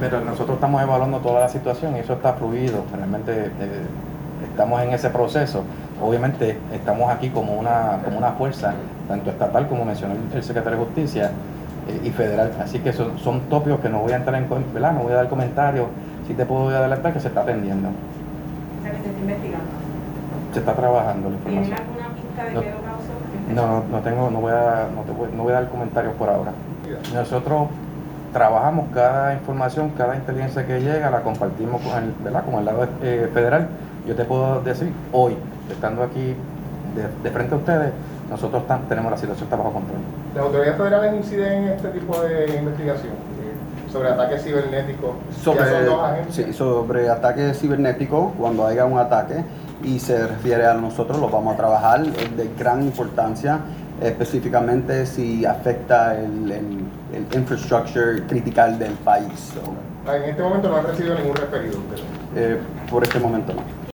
Pero nosotros estamos evaluando toda la situación y eso está fluido. Realmente eh, estamos en ese proceso. Obviamente estamos aquí como una, como una fuerza, tanto estatal como mencionó el secretario de Justicia eh, y federal. Así que son, son tópicos que no voy a entrar en, ¿verdad? No voy a dar comentarios. Sí te puedo adelantar que se está atendiendo. O sea, que se está investigando. Se está trabajando la ¿Tienen información. alguna pista de No. qué lo causó? No, no, no tengo, no voy a, no, te voy, no voy a dar comentarios por ahora. Nosotros trabajamos cada información, cada inteligencia que llega, la compartimos con el, ¿verdad? con el lado eh, federal. Yo te puedo decir, hoy, estando aquí de, de frente a ustedes, nosotros tenemos la situación está bajo control. ¿Las autoridades federales inciden en este tipo de investigación? eh, Sobre ataques cibernéticos. sobre, ya son dos agencias. sí, sobre ataque cibernético, cuando haya un ataque y se refiere a nosotros, lo vamos a trabajar, es de gran importancia, específicamente si afecta el, el, el infrastructure critical del país. So, Ah, En este momento no han recibido ningún referido. eh, por este momento no.